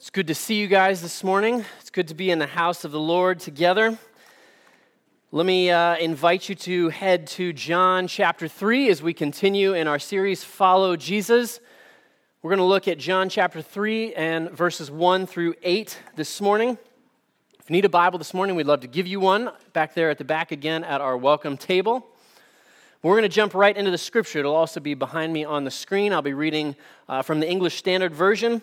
It's good to see you guys this morning. It's good to be in the house of the Lord together. Let me uh, invite you to head to John chapter 3 as we continue in our series, Follow Jesus. We're going to look at John chapter 3 and verses 1 through 8 this morning. If you need a Bible this morning, we'd love to give you one back there at the back again at our welcome table. We're going to jump right into the scripture. It'll also be behind me on the screen. I'll be reading uh, from the English Standard Version.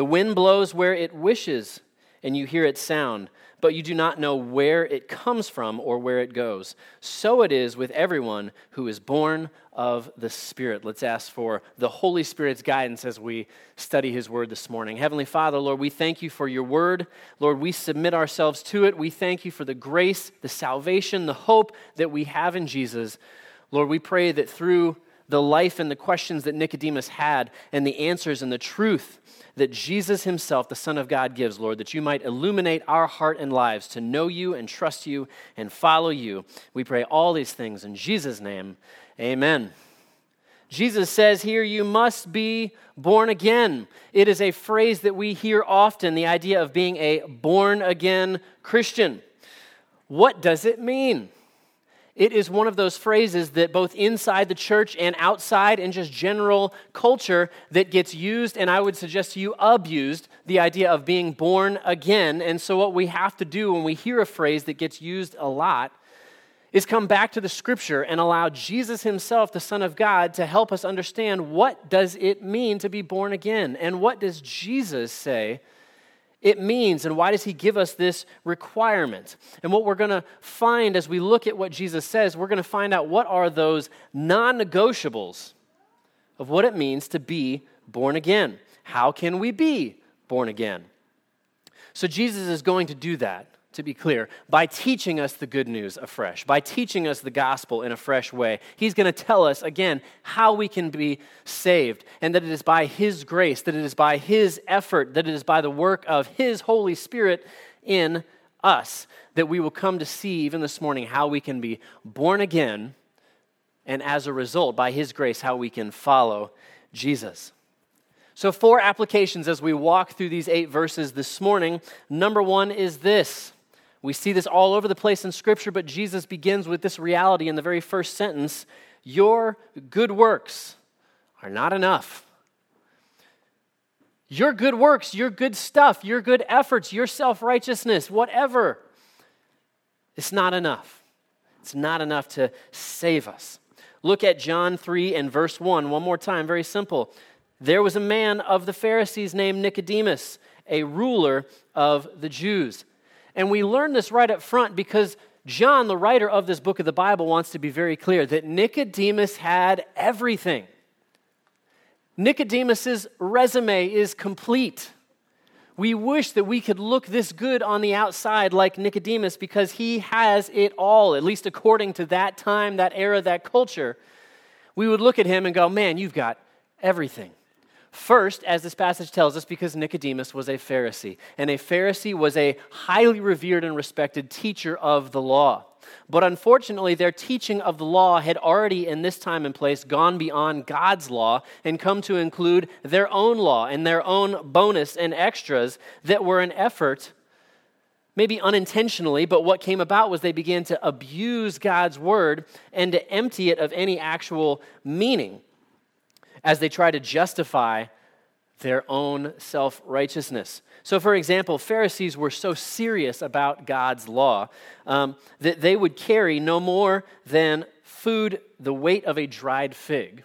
The wind blows where it wishes, and you hear its sound, but you do not know where it comes from or where it goes. So it is with everyone who is born of the Spirit. Let's ask for the Holy Spirit's guidance as we study His Word this morning. Heavenly Father, Lord, we thank you for your Word. Lord, we submit ourselves to it. We thank you for the grace, the salvation, the hope that we have in Jesus. Lord, we pray that through the life and the questions that Nicodemus had and the answers and the truth that Jesus Himself, the Son of God, gives, Lord, that you might illuminate our heart and lives to know you and trust you and follow you. We pray all these things in Jesus' name. Amen. Jesus says here, you must be born again. It is a phrase that we hear often the idea of being a born again Christian. What does it mean? It is one of those phrases that both inside the church and outside in just general culture that gets used and I would suggest to you abused the idea of being born again. And so what we have to do when we hear a phrase that gets used a lot is come back to the scripture and allow Jesus himself the son of God to help us understand what does it mean to be born again and what does Jesus say it means and why does he give us this requirement? And what we're going to find as we look at what Jesus says, we're going to find out what are those non negotiables of what it means to be born again. How can we be born again? So, Jesus is going to do that to be clear, by teaching us the good news afresh, by teaching us the gospel in a fresh way. He's going to tell us, again, how we can be saved, and that it is by His grace, that it is by His effort, that it is by the work of His Holy Spirit in us that we will come to see, even this morning, how we can be born again, and as a result, by His grace, how we can follow Jesus. So, four applications as we walk through these eight verses this morning. Number one is this we see this all over the place in Scripture, but Jesus begins with this reality in the very first sentence Your good works are not enough. Your good works, your good stuff, your good efforts, your self righteousness, whatever, it's not enough. It's not enough to save us. Look at John 3 and verse 1 one more time, very simple. There was a man of the Pharisees named Nicodemus, a ruler of the Jews. And we learn this right up front because John, the writer of this book of the Bible, wants to be very clear that Nicodemus had everything. Nicodemus's resume is complete. We wish that we could look this good on the outside like Nicodemus because he has it all, at least according to that time, that era, that culture. We would look at him and go, Man, you've got everything. First, as this passage tells us, because Nicodemus was a Pharisee, and a Pharisee was a highly revered and respected teacher of the law. But unfortunately, their teaching of the law had already, in this time and place, gone beyond God's law and come to include their own law and their own bonus and extras that were an effort, maybe unintentionally, but what came about was they began to abuse God's word and to empty it of any actual meaning as they try to justify their own self righteousness. So, for example, Pharisees were so serious about God's law um, that they would carry no more than food the weight of a dried fig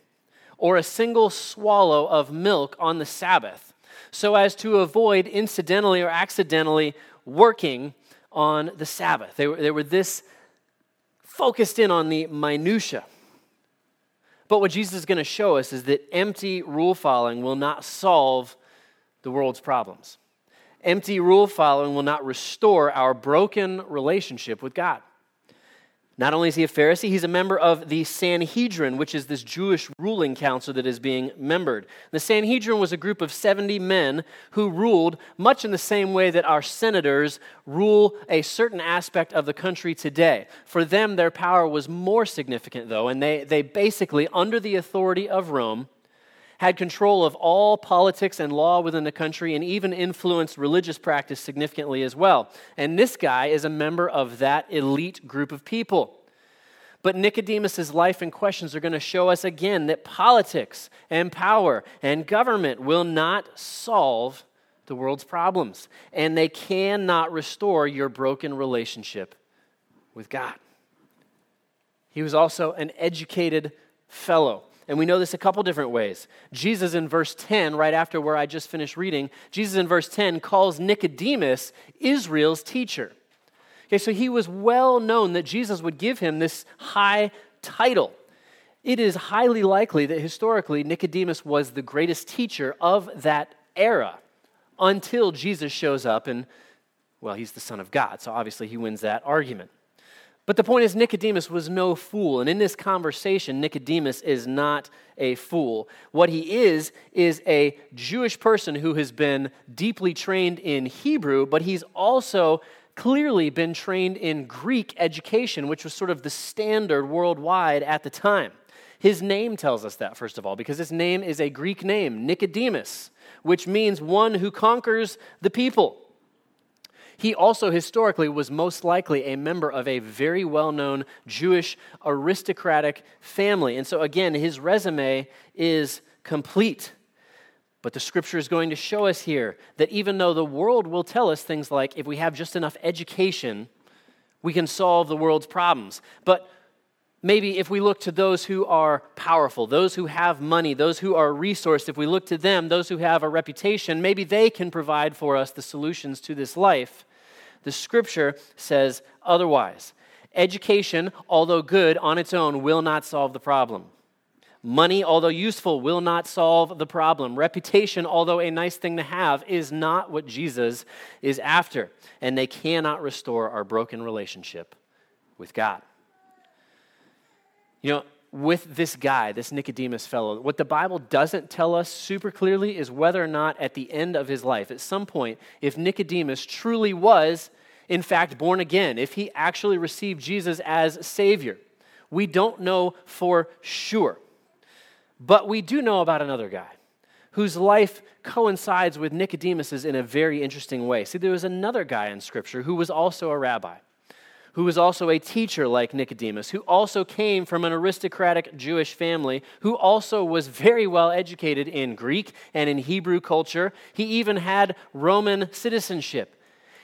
or a single swallow of milk on the Sabbath so as to avoid incidentally or accidentally working on the Sabbath. They were, they were this focused in on the minutiae. But what Jesus is going to show us is that empty rule following will not solve the world's problems. Empty rule following will not restore our broken relationship with God. Not only is he a Pharisee, he's a member of the Sanhedrin, which is this Jewish ruling council that is being membered. The Sanhedrin was a group of 70 men who ruled much in the same way that our senators rule a certain aspect of the country today. For them, their power was more significant, though, and they, they basically, under the authority of Rome, had control of all politics and law within the country and even influenced religious practice significantly as well. And this guy is a member of that elite group of people. But Nicodemus' life and questions are going to show us again that politics and power and government will not solve the world's problems, and they cannot restore your broken relationship with God. He was also an educated fellow. And we know this a couple different ways. Jesus in verse 10, right after where I just finished reading, Jesus in verse 10 calls Nicodemus Israel's teacher. Okay, so he was well known that Jesus would give him this high title. It is highly likely that historically Nicodemus was the greatest teacher of that era until Jesus shows up and, well, he's the Son of God, so obviously he wins that argument. But the point is, Nicodemus was no fool. And in this conversation, Nicodemus is not a fool. What he is, is a Jewish person who has been deeply trained in Hebrew, but he's also clearly been trained in Greek education, which was sort of the standard worldwide at the time. His name tells us that, first of all, because his name is a Greek name, Nicodemus, which means one who conquers the people. He also historically was most likely a member of a very well known Jewish aristocratic family. And so, again, his resume is complete. But the scripture is going to show us here that even though the world will tell us things like if we have just enough education, we can solve the world's problems. But maybe if we look to those who are powerful, those who have money, those who are resourced, if we look to them, those who have a reputation, maybe they can provide for us the solutions to this life. The scripture says otherwise. Education, although good on its own, will not solve the problem. Money, although useful, will not solve the problem. Reputation, although a nice thing to have, is not what Jesus is after. And they cannot restore our broken relationship with God. You know, with this guy, this Nicodemus fellow, what the Bible doesn't tell us super clearly is whether or not at the end of his life, at some point, if Nicodemus truly was, in fact, born again, if he actually received Jesus as Savior. We don't know for sure. But we do know about another guy whose life coincides with Nicodemus's in a very interesting way. See, there was another guy in Scripture who was also a rabbi who was also a teacher like Nicodemus, who also came from an aristocratic Jewish family, who also was very well educated in Greek and in Hebrew culture. He even had Roman citizenship.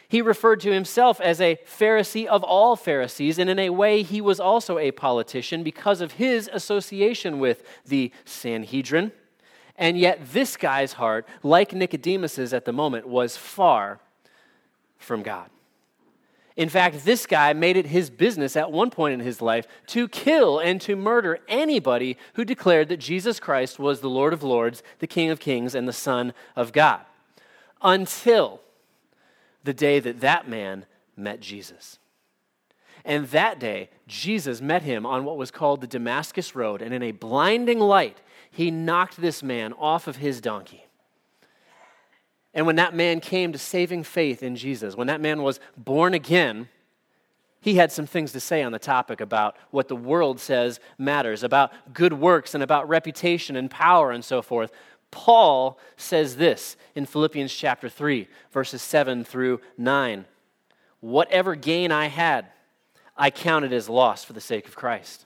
He referred to himself as a Pharisee of all Pharisees, and in a way, he was also a politician because of his association with the Sanhedrin. And yet, this guy's heart, like Nicodemus's at the moment, was far from God. In fact, this guy made it his business at one point in his life to kill and to murder anybody who declared that Jesus Christ was the Lord of Lords, the King of Kings, and the Son of God. Until the day that that man met Jesus. And that day, Jesus met him on what was called the Damascus Road, and in a blinding light, he knocked this man off of his donkey. And when that man came to saving faith in Jesus, when that man was born again, he had some things to say on the topic about what the world says matters, about good works and about reputation and power and so forth. Paul says this in Philippians chapter 3, verses 7 through 9 Whatever gain I had, I counted as loss for the sake of Christ.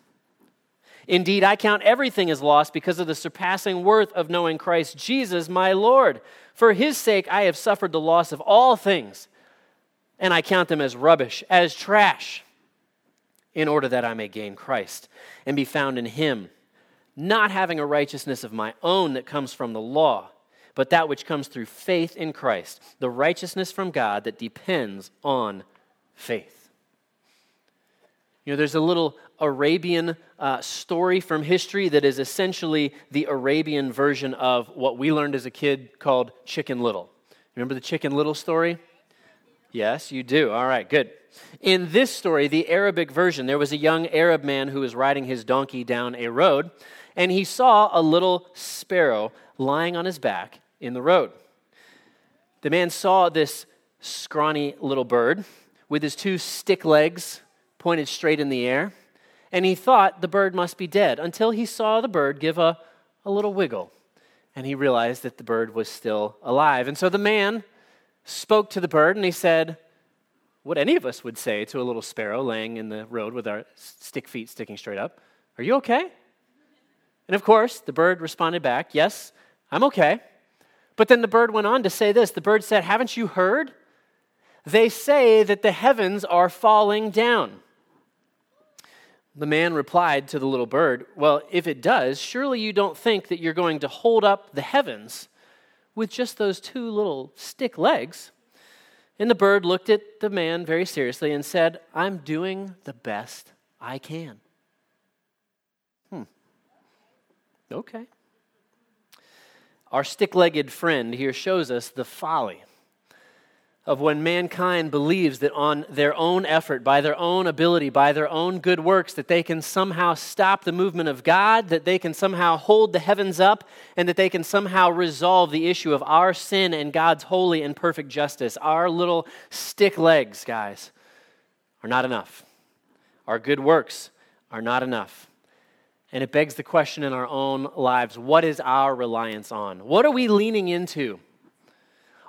Indeed, I count everything as loss because of the surpassing worth of knowing Christ Jesus, my Lord. For his sake, I have suffered the loss of all things, and I count them as rubbish, as trash, in order that I may gain Christ and be found in him, not having a righteousness of my own that comes from the law, but that which comes through faith in Christ, the righteousness from God that depends on faith. You know, there's a little Arabian uh, story from history that is essentially the Arabian version of what we learned as a kid called Chicken Little. Remember the Chicken Little story? Yes, you do. All right, good. In this story, the Arabic version, there was a young Arab man who was riding his donkey down a road, and he saw a little sparrow lying on his back in the road. The man saw this scrawny little bird with his two stick legs pointed straight in the air, and he thought the bird must be dead until he saw the bird give a, a little wiggle. And he realized that the bird was still alive. And so the man spoke to the bird and he said, What any of us would say to a little sparrow laying in the road with our stick feet sticking straight up Are you okay? And of course, the bird responded back, Yes, I'm okay. But then the bird went on to say this The bird said, Haven't you heard? They say that the heavens are falling down. The man replied to the little bird, Well, if it does, surely you don't think that you're going to hold up the heavens with just those two little stick legs. And the bird looked at the man very seriously and said, I'm doing the best I can. Hmm. Okay. Our stick legged friend here shows us the folly of when mankind believes that on their own effort, by their own ability, by their own good works, that they can somehow stop the movement of God, that they can somehow hold the heavens up, and that they can somehow resolve the issue of our sin and God's holy and perfect justice. Our little stick legs, guys, are not enough. Our good works are not enough. And it begs the question in our own lives what is our reliance on? What are we leaning into?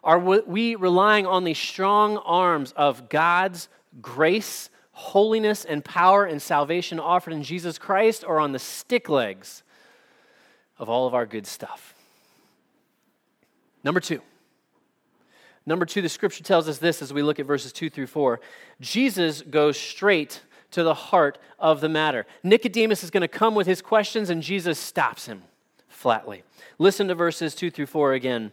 Are we relying on the strong arms of God's grace, holiness, and power and salvation offered in Jesus Christ, or on the stick legs of all of our good stuff? Number two. Number two, the scripture tells us this as we look at verses two through four. Jesus goes straight to the heart of the matter. Nicodemus is going to come with his questions, and Jesus stops him flatly. Listen to verses two through four again.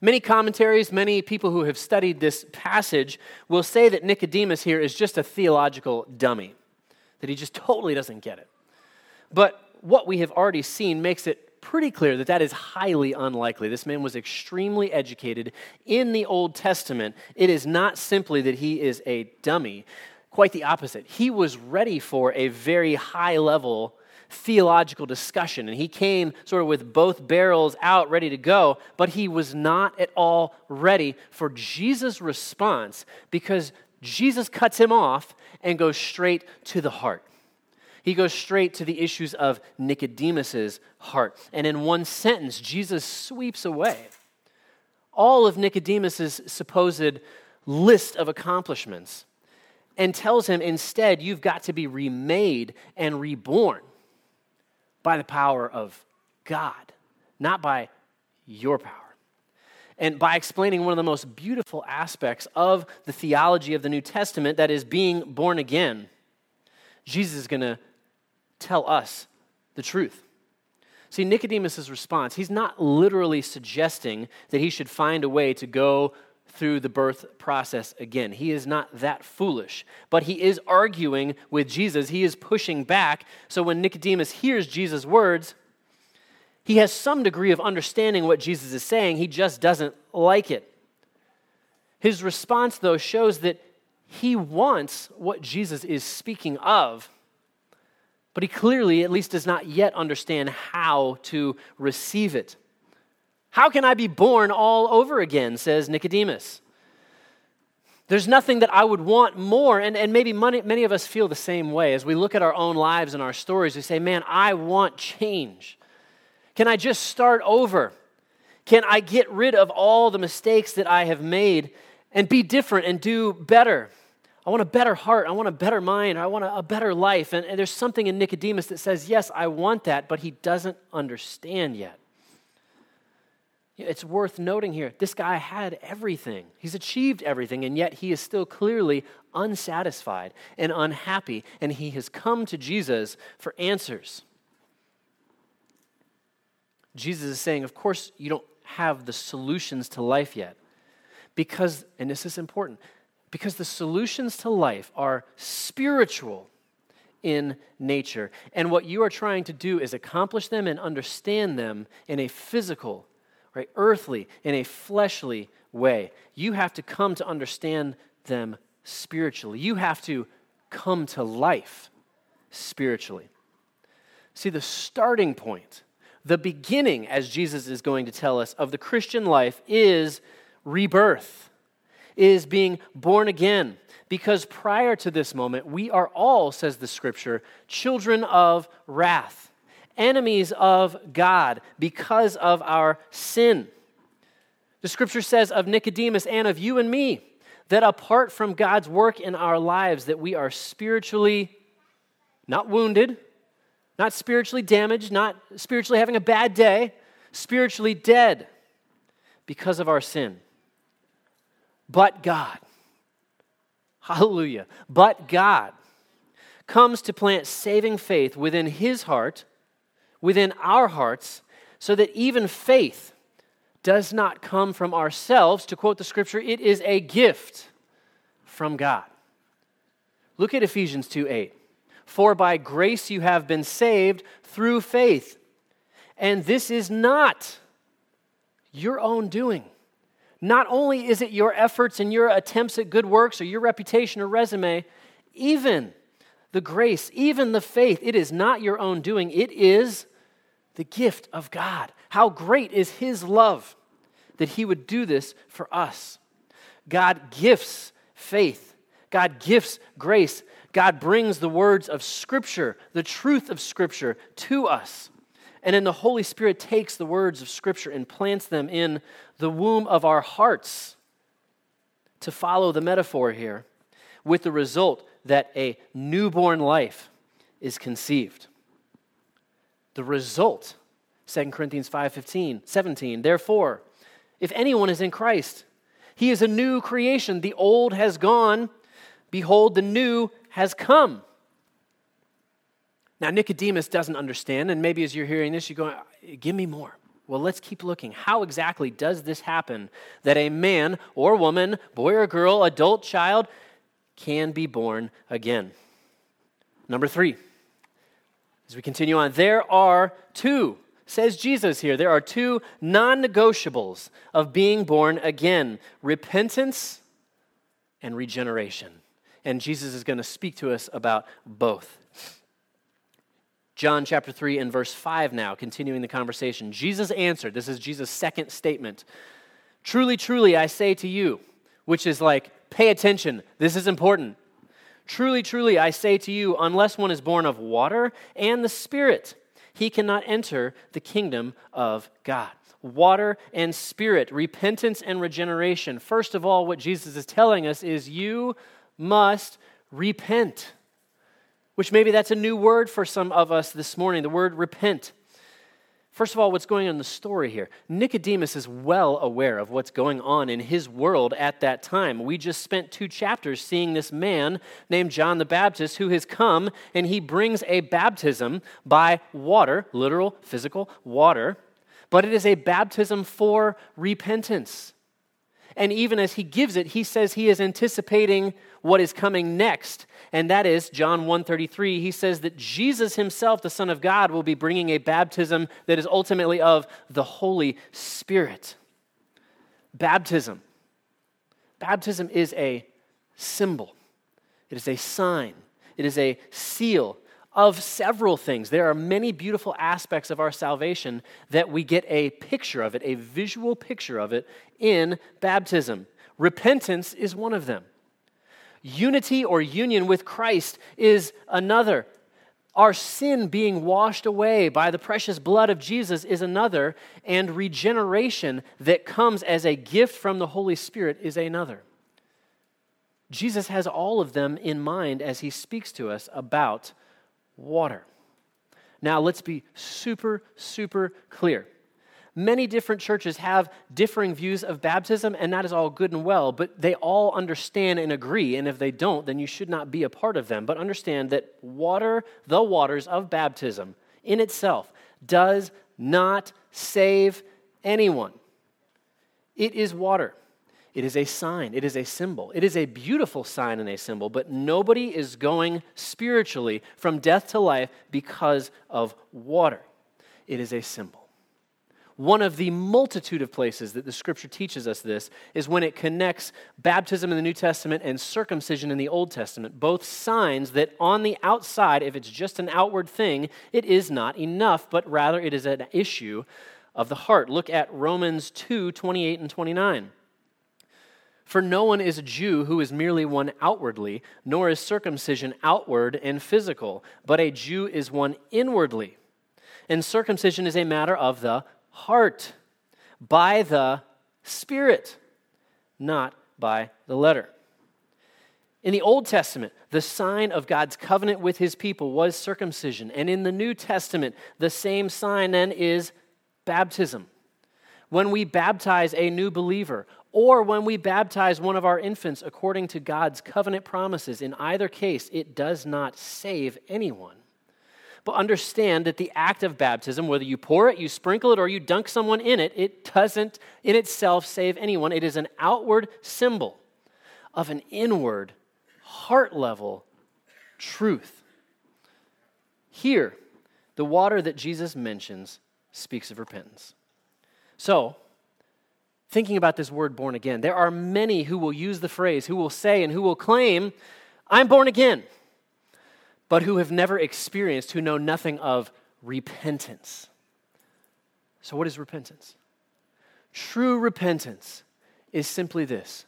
Many commentaries, many people who have studied this passage will say that Nicodemus here is just a theological dummy, that he just totally doesn't get it. But what we have already seen makes it pretty clear that that is highly unlikely. This man was extremely educated in the Old Testament. It is not simply that he is a dummy, quite the opposite. He was ready for a very high level theological discussion. And he came sort of with both barrels out, ready to go, but he was not at all ready for Jesus' response because Jesus cuts him off and goes straight to the heart. He goes straight to the issues of Nicodemus's heart. And in one sentence, Jesus sweeps away all of Nicodemus's supposed list of accomplishments and tells him instead, you've got to be remade and reborn by the power of God, not by your power. And by explaining one of the most beautiful aspects of the theology of the New Testament, that is being born again, Jesus is going to tell us the truth. See, Nicodemus' response, he's not literally suggesting that he should find a way to go through the birth process again. He is not that foolish, but he is arguing with Jesus. He is pushing back. So when Nicodemus hears Jesus' words, he has some degree of understanding what Jesus is saying. He just doesn't like it. His response, though, shows that he wants what Jesus is speaking of, but he clearly, at least, does not yet understand how to receive it. How can I be born all over again? says Nicodemus. There's nothing that I would want more. And, and maybe many, many of us feel the same way. As we look at our own lives and our stories, we say, man, I want change. Can I just start over? Can I get rid of all the mistakes that I have made and be different and do better? I want a better heart. I want a better mind. I want a, a better life. And, and there's something in Nicodemus that says, yes, I want that, but he doesn't understand yet. It's worth noting here this guy had everything, he's achieved everything, and yet he is still clearly unsatisfied and unhappy, and he has come to Jesus for answers. Jesus is saying, Of course, you don't have the solutions to life yet. Because, and this is important, because the solutions to life are spiritual in nature. And what you are trying to do is accomplish them and understand them in a physical right? Earthly, in a fleshly way. You have to come to understand them spiritually. You have to come to life spiritually. See, the starting point, the beginning, as Jesus is going to tell us, of the Christian life is rebirth, is being born again. Because prior to this moment, we are all, says the scripture, children of wrath enemies of God because of our sin. The scripture says of Nicodemus and of you and me that apart from God's work in our lives that we are spiritually not wounded, not spiritually damaged, not spiritually having a bad day, spiritually dead because of our sin. But God, hallelujah, but God comes to plant saving faith within his heart within our hearts so that even faith does not come from ourselves. To quote the scripture, it is a gift from God. Look at Ephesians 2 8. For by grace you have been saved through faith. And this is not your own doing. Not only is it your efforts and your attempts at good works or your reputation or resume, even the grace, even the faith, it is not your own doing. It is the gift of God. How great is His love that He would do this for us. God gifts faith, God gifts grace. God brings the words of Scripture, the truth of Scripture, to us. And then the Holy Spirit takes the words of Scripture and plants them in the womb of our hearts. To follow the metaphor here, with the result that a newborn life is conceived the result 2 corinthians 5 15 17 therefore if anyone is in christ he is a new creation. The old has gone. Behold the new has come. Now nicodemus doesn't understand and maybe as you're hearing this you're going give me more. Well let's keep looking. How exactly does this happen that a man or woman boy or girl adult child can be born again? Number three as we continue on, there are two, says Jesus here, there are two non negotiables of being born again repentance and regeneration. And Jesus is going to speak to us about both. John chapter 3 and verse 5 now, continuing the conversation. Jesus answered, this is Jesus' second statement. Truly, truly, I say to you, which is like, pay attention, this is important. Truly, truly, I say to you, unless one is born of water and the Spirit, he cannot enter the kingdom of God. Water and Spirit, repentance and regeneration. First of all, what Jesus is telling us is you must repent, which maybe that's a new word for some of us this morning, the word repent. First of all, what's going on in the story here? Nicodemus is well aware of what's going on in his world at that time. We just spent two chapters seeing this man named John the Baptist who has come and he brings a baptism by water, literal, physical water, but it is a baptism for repentance. And even as he gives it, he says he is anticipating what is coming next. And that is John 1:33. He says that Jesus himself, the Son of God, will be bringing a baptism that is ultimately of the Holy Spirit. Baptism. Baptism is a symbol. It is a sign. It is a seal of several things. There are many beautiful aspects of our salvation that we get a picture of it, a visual picture of it in baptism. Repentance is one of them. Unity or union with Christ is another. Our sin being washed away by the precious blood of Jesus is another, and regeneration that comes as a gift from the Holy Spirit is another. Jesus has all of them in mind as he speaks to us about water. Now, let's be super, super clear. Many different churches have differing views of baptism, and that is all good and well, but they all understand and agree. And if they don't, then you should not be a part of them. But understand that water, the waters of baptism in itself, does not save anyone. It is water. It is a sign, it is a symbol. It is a beautiful sign and a symbol, but nobody is going spiritually from death to life because of water. It is a symbol. One of the multitude of places that the scripture teaches us this is when it connects baptism in the New Testament and circumcision in the Old Testament, both signs that on the outside, if it's just an outward thing, it is not enough, but rather it is an issue of the heart. Look at Romans 2 28 and 29. For no one is a Jew who is merely one outwardly, nor is circumcision outward and physical, but a Jew is one inwardly. And circumcision is a matter of the heart, by the Spirit, not by the letter. In the Old Testament, the sign of God's covenant with his people was circumcision. And in the New Testament, the same sign then is baptism. When we baptize a new believer, or when we baptize one of our infants according to God's covenant promises. In either case, it does not save anyone. But understand that the act of baptism, whether you pour it, you sprinkle it, or you dunk someone in it, it doesn't in itself save anyone. It is an outward symbol of an inward, heart level truth. Here, the water that Jesus mentions speaks of repentance. So, thinking about this word born again. There are many who will use the phrase, who will say, and who will claim, I'm born again, but who have never experienced, who know nothing of repentance. So, what is repentance? True repentance is simply this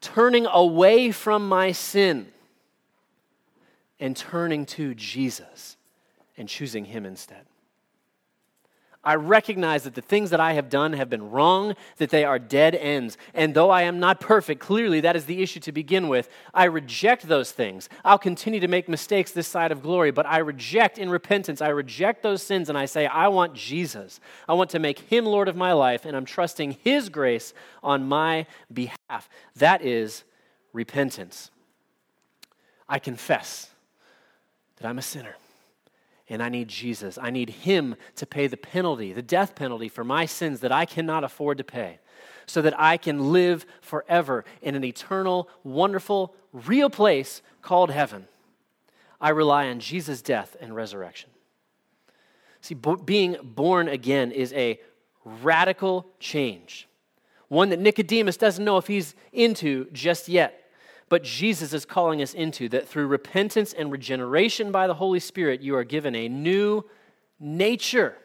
turning away from my sin and turning to Jesus and choosing Him instead. I recognize that the things that I have done have been wrong, that they are dead ends. And though I am not perfect, clearly that is the issue to begin with. I reject those things. I'll continue to make mistakes this side of glory, but I reject in repentance, I reject those sins and I say, I want Jesus. I want to make him Lord of my life, and I'm trusting his grace on my behalf. That is repentance. I confess that I'm a sinner and I need Jesus. I need Him to pay the penalty, the death penalty for my sins that I cannot afford to pay, so that I can live forever in an eternal, wonderful, real place called heaven. I rely on Jesus' death and resurrection. See, bo- being born again is a radical change, one that Nicodemus doesn't know if he's into just yet. But Jesus is calling us into that through repentance and regeneration by the Holy Spirit, you are given a new nature,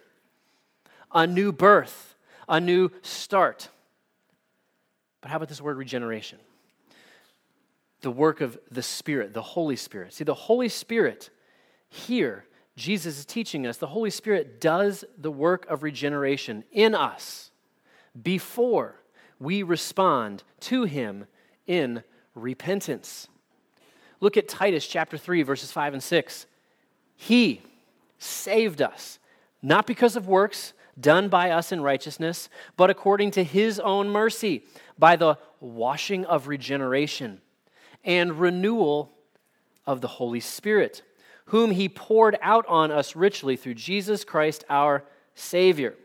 a new birth, a new start. But how about this word regeneration? The work of the Spirit, the Holy Spirit. See, the Holy Spirit here, Jesus is teaching us, the Holy Spirit does the work of regeneration in us before we respond to Him in repentance. Look at Titus chapter 3, verses 5 and 6. He saved us, not because of works done by us in righteousness, but according to his own mercy, by the washing of regeneration and renewal of the Holy Spirit, whom he poured out on us richly through Jesus Christ our Savior.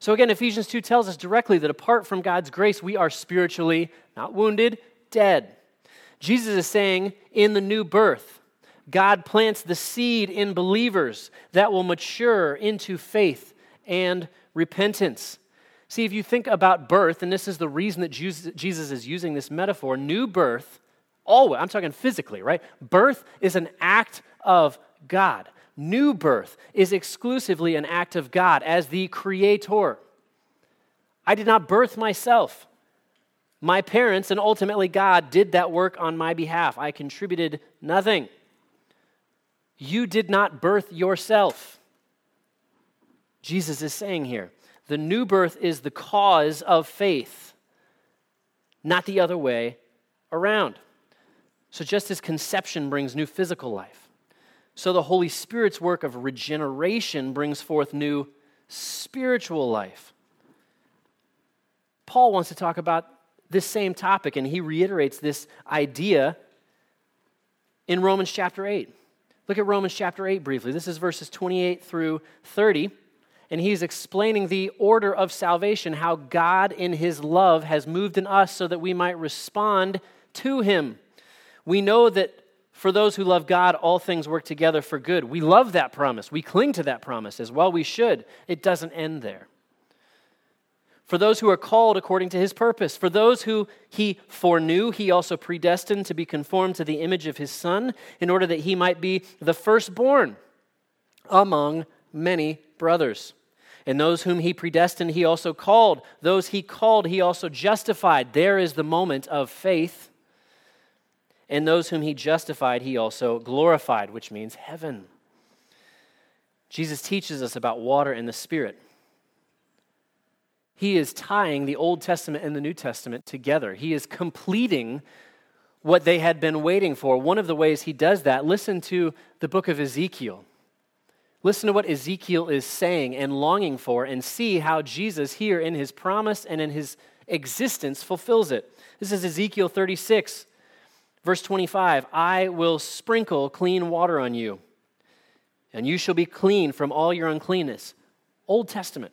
So again, Ephesians 2 tells us directly that apart from God's grace, we are spiritually not wounded, dead. Jesus is saying in the new birth, God plants the seed in believers that will mature into faith and repentance. See, if you think about birth, and this is the reason that Jesus is using this metaphor, new birth, always, I'm talking physically, right? Birth is an act of God. New birth is exclusively an act of God as the creator. I did not birth myself. My parents and ultimately God did that work on my behalf. I contributed nothing. You did not birth yourself. Jesus is saying here the new birth is the cause of faith, not the other way around. So, just as conception brings new physical life, so the Holy Spirit's work of regeneration brings forth new spiritual life. Paul wants to talk about this same topic, and he reiterates this idea in Romans chapter 8. Look at Romans chapter 8 briefly. This is verses 28 through 30 and he's explaining the order of salvation, how God in his love has moved in us so that we might respond to him. We know that for those who love God, all things work together for good. We love that promise. We cling to that promise as well. We should. It doesn't end there. For those who are called according to his purpose, for those who he foreknew, he also predestined to be conformed to the image of his Son, in order that he might be the firstborn among many brothers. And those whom he predestined, he also called. Those he called, he also justified. There is the moment of faith. And those whom he justified, he also glorified, which means heaven. Jesus teaches us about water and the Spirit. He is tying the Old Testament and the New Testament together. He is completing what they had been waiting for. One of the ways he does that, listen to the book of Ezekiel. Listen to what Ezekiel is saying and longing for, and see how Jesus, here in his promise and in his existence, fulfills it. This is Ezekiel 36, verse 25. I will sprinkle clean water on you, and you shall be clean from all your uncleanness. Old Testament.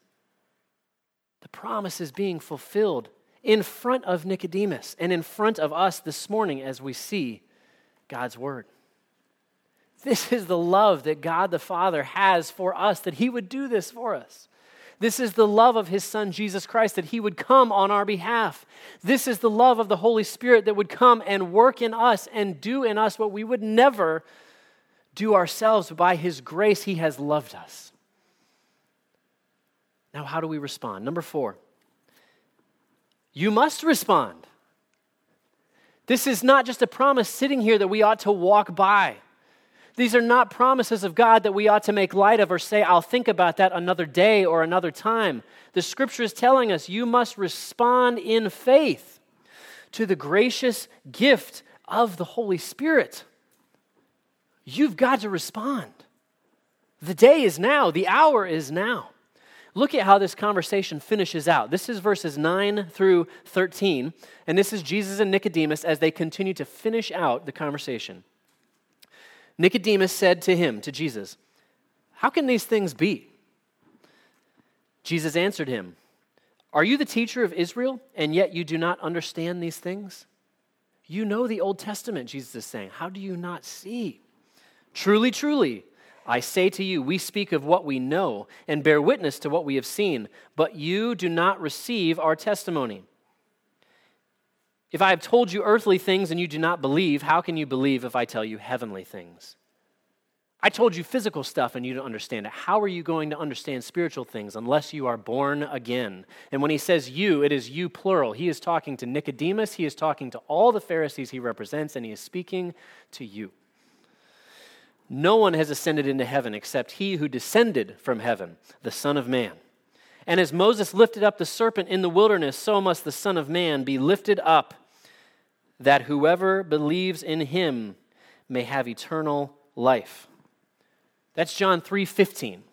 Promise is being fulfilled in front of Nicodemus and in front of us this morning as we see God's word. This is the love that God the Father has for us, that He would do this for us. This is the love of His Son, Jesus Christ, that He would come on our behalf. This is the love of the Holy Spirit that would come and work in us and do in us what we would never do ourselves. By His grace, He has loved us. Now, how do we respond? Number four, you must respond. This is not just a promise sitting here that we ought to walk by. These are not promises of God that we ought to make light of or say, I'll think about that another day or another time. The scripture is telling us you must respond in faith to the gracious gift of the Holy Spirit. You've got to respond. The day is now, the hour is now. Look at how this conversation finishes out. This is verses 9 through 13, and this is Jesus and Nicodemus as they continue to finish out the conversation. Nicodemus said to him, to Jesus, How can these things be? Jesus answered him, Are you the teacher of Israel, and yet you do not understand these things? You know the Old Testament, Jesus is saying. How do you not see? Truly, truly, I say to you, we speak of what we know and bear witness to what we have seen, but you do not receive our testimony. If I have told you earthly things and you do not believe, how can you believe if I tell you heavenly things? I told you physical stuff and you don't understand it. How are you going to understand spiritual things unless you are born again? And when he says you, it is you plural. He is talking to Nicodemus, he is talking to all the Pharisees he represents, and he is speaking to you. No one has ascended into heaven except he who descended from heaven, the Son of Man. And as Moses lifted up the serpent in the wilderness, so must the Son of Man be lifted up that whoever believes in him may have eternal life. That's John 3:15.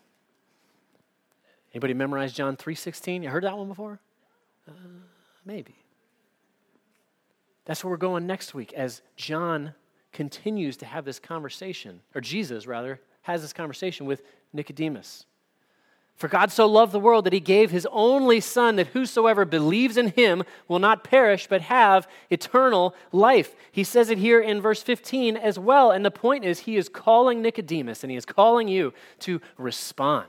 Anybody memorize John 3:16? You heard that one before? Uh, maybe. That's where we're going next week as John continues to have this conversation, or Jesus rather, has this conversation with Nicodemus. For God so loved the world that he gave his only Son, that whosoever believes in him will not perish, but have eternal life. He says it here in verse 15 as well. And the point is, he is calling Nicodemus and he is calling you to respond.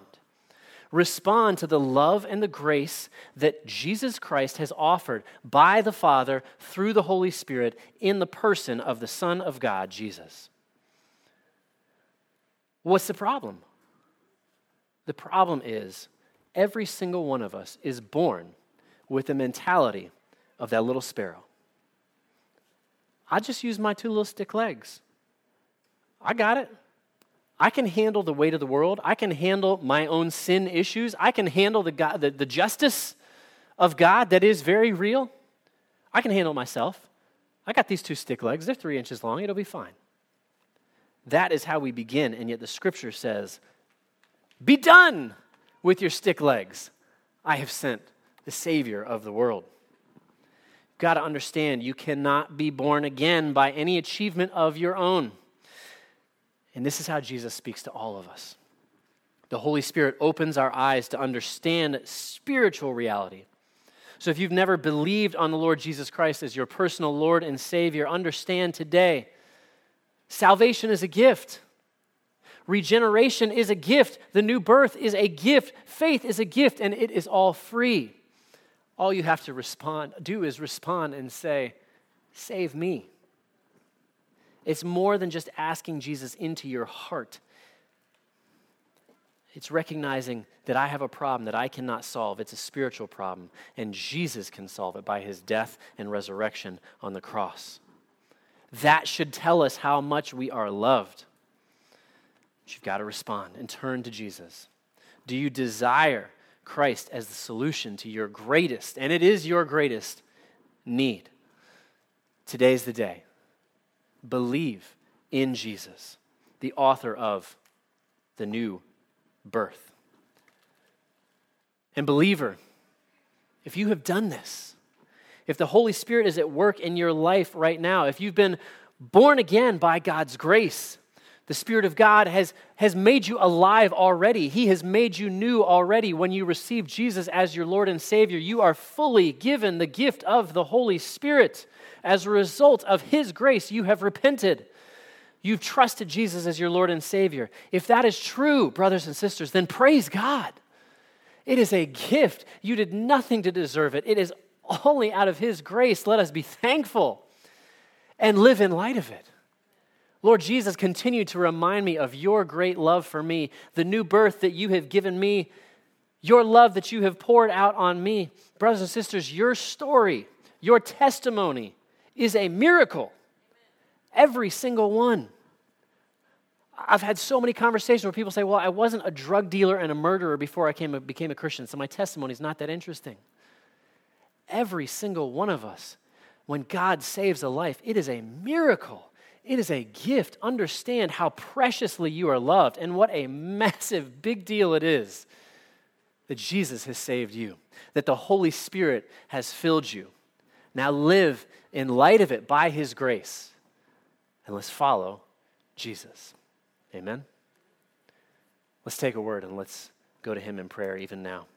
Respond to the love and the grace that Jesus Christ has offered by the Father through the Holy Spirit in the person of the Son of God, Jesus. What's the problem? The problem is, every single one of us is born with the mentality of that little sparrow. I just use my two little stick legs. I got it. I can handle the weight of the world. I can handle my own sin issues. I can handle the, God, the, the justice of God that is very real. I can handle myself. I got these two stick legs. They're three inches long. It'll be fine. That is how we begin. And yet the scripture says be done with your stick legs. I have sent the Savior of the world. You've got to understand you cannot be born again by any achievement of your own. And this is how Jesus speaks to all of us. The Holy Spirit opens our eyes to understand spiritual reality. So if you've never believed on the Lord Jesus Christ as your personal Lord and Savior, understand today salvation is a gift. Regeneration is a gift. The new birth is a gift. Faith is a gift, and it is all free. All you have to respond, do is respond and say, Save me. It's more than just asking Jesus into your heart. It's recognizing that I have a problem that I cannot solve. It's a spiritual problem, and Jesus can solve it by his death and resurrection on the cross. That should tell us how much we are loved. But you've got to respond and turn to Jesus. Do you desire Christ as the solution to your greatest, and it is your greatest need? Today's the day. Believe in Jesus, the author of the new birth. And, believer, if you have done this, if the Holy Spirit is at work in your life right now, if you've been born again by God's grace, the Spirit of God has, has made you alive already. He has made you new already when you receive Jesus as your Lord and Savior. You are fully given the gift of the Holy Spirit. As a result of His grace, you have repented. You've trusted Jesus as your Lord and Savior. If that is true, brothers and sisters, then praise God. It is a gift. You did nothing to deserve it, it is only out of His grace. Let us be thankful and live in light of it. Lord Jesus, continue to remind me of your great love for me, the new birth that you have given me, your love that you have poured out on me. Brothers and sisters, your story, your testimony is a miracle. Every single one. I've had so many conversations where people say, Well, I wasn't a drug dealer and a murderer before I came, became a Christian, so my testimony is not that interesting. Every single one of us, when God saves a life, it is a miracle. It is a gift. Understand how preciously you are loved and what a massive big deal it is that Jesus has saved you, that the Holy Spirit has filled you. Now live in light of it by His grace, and let's follow Jesus. Amen. Let's take a word and let's go to Him in prayer even now.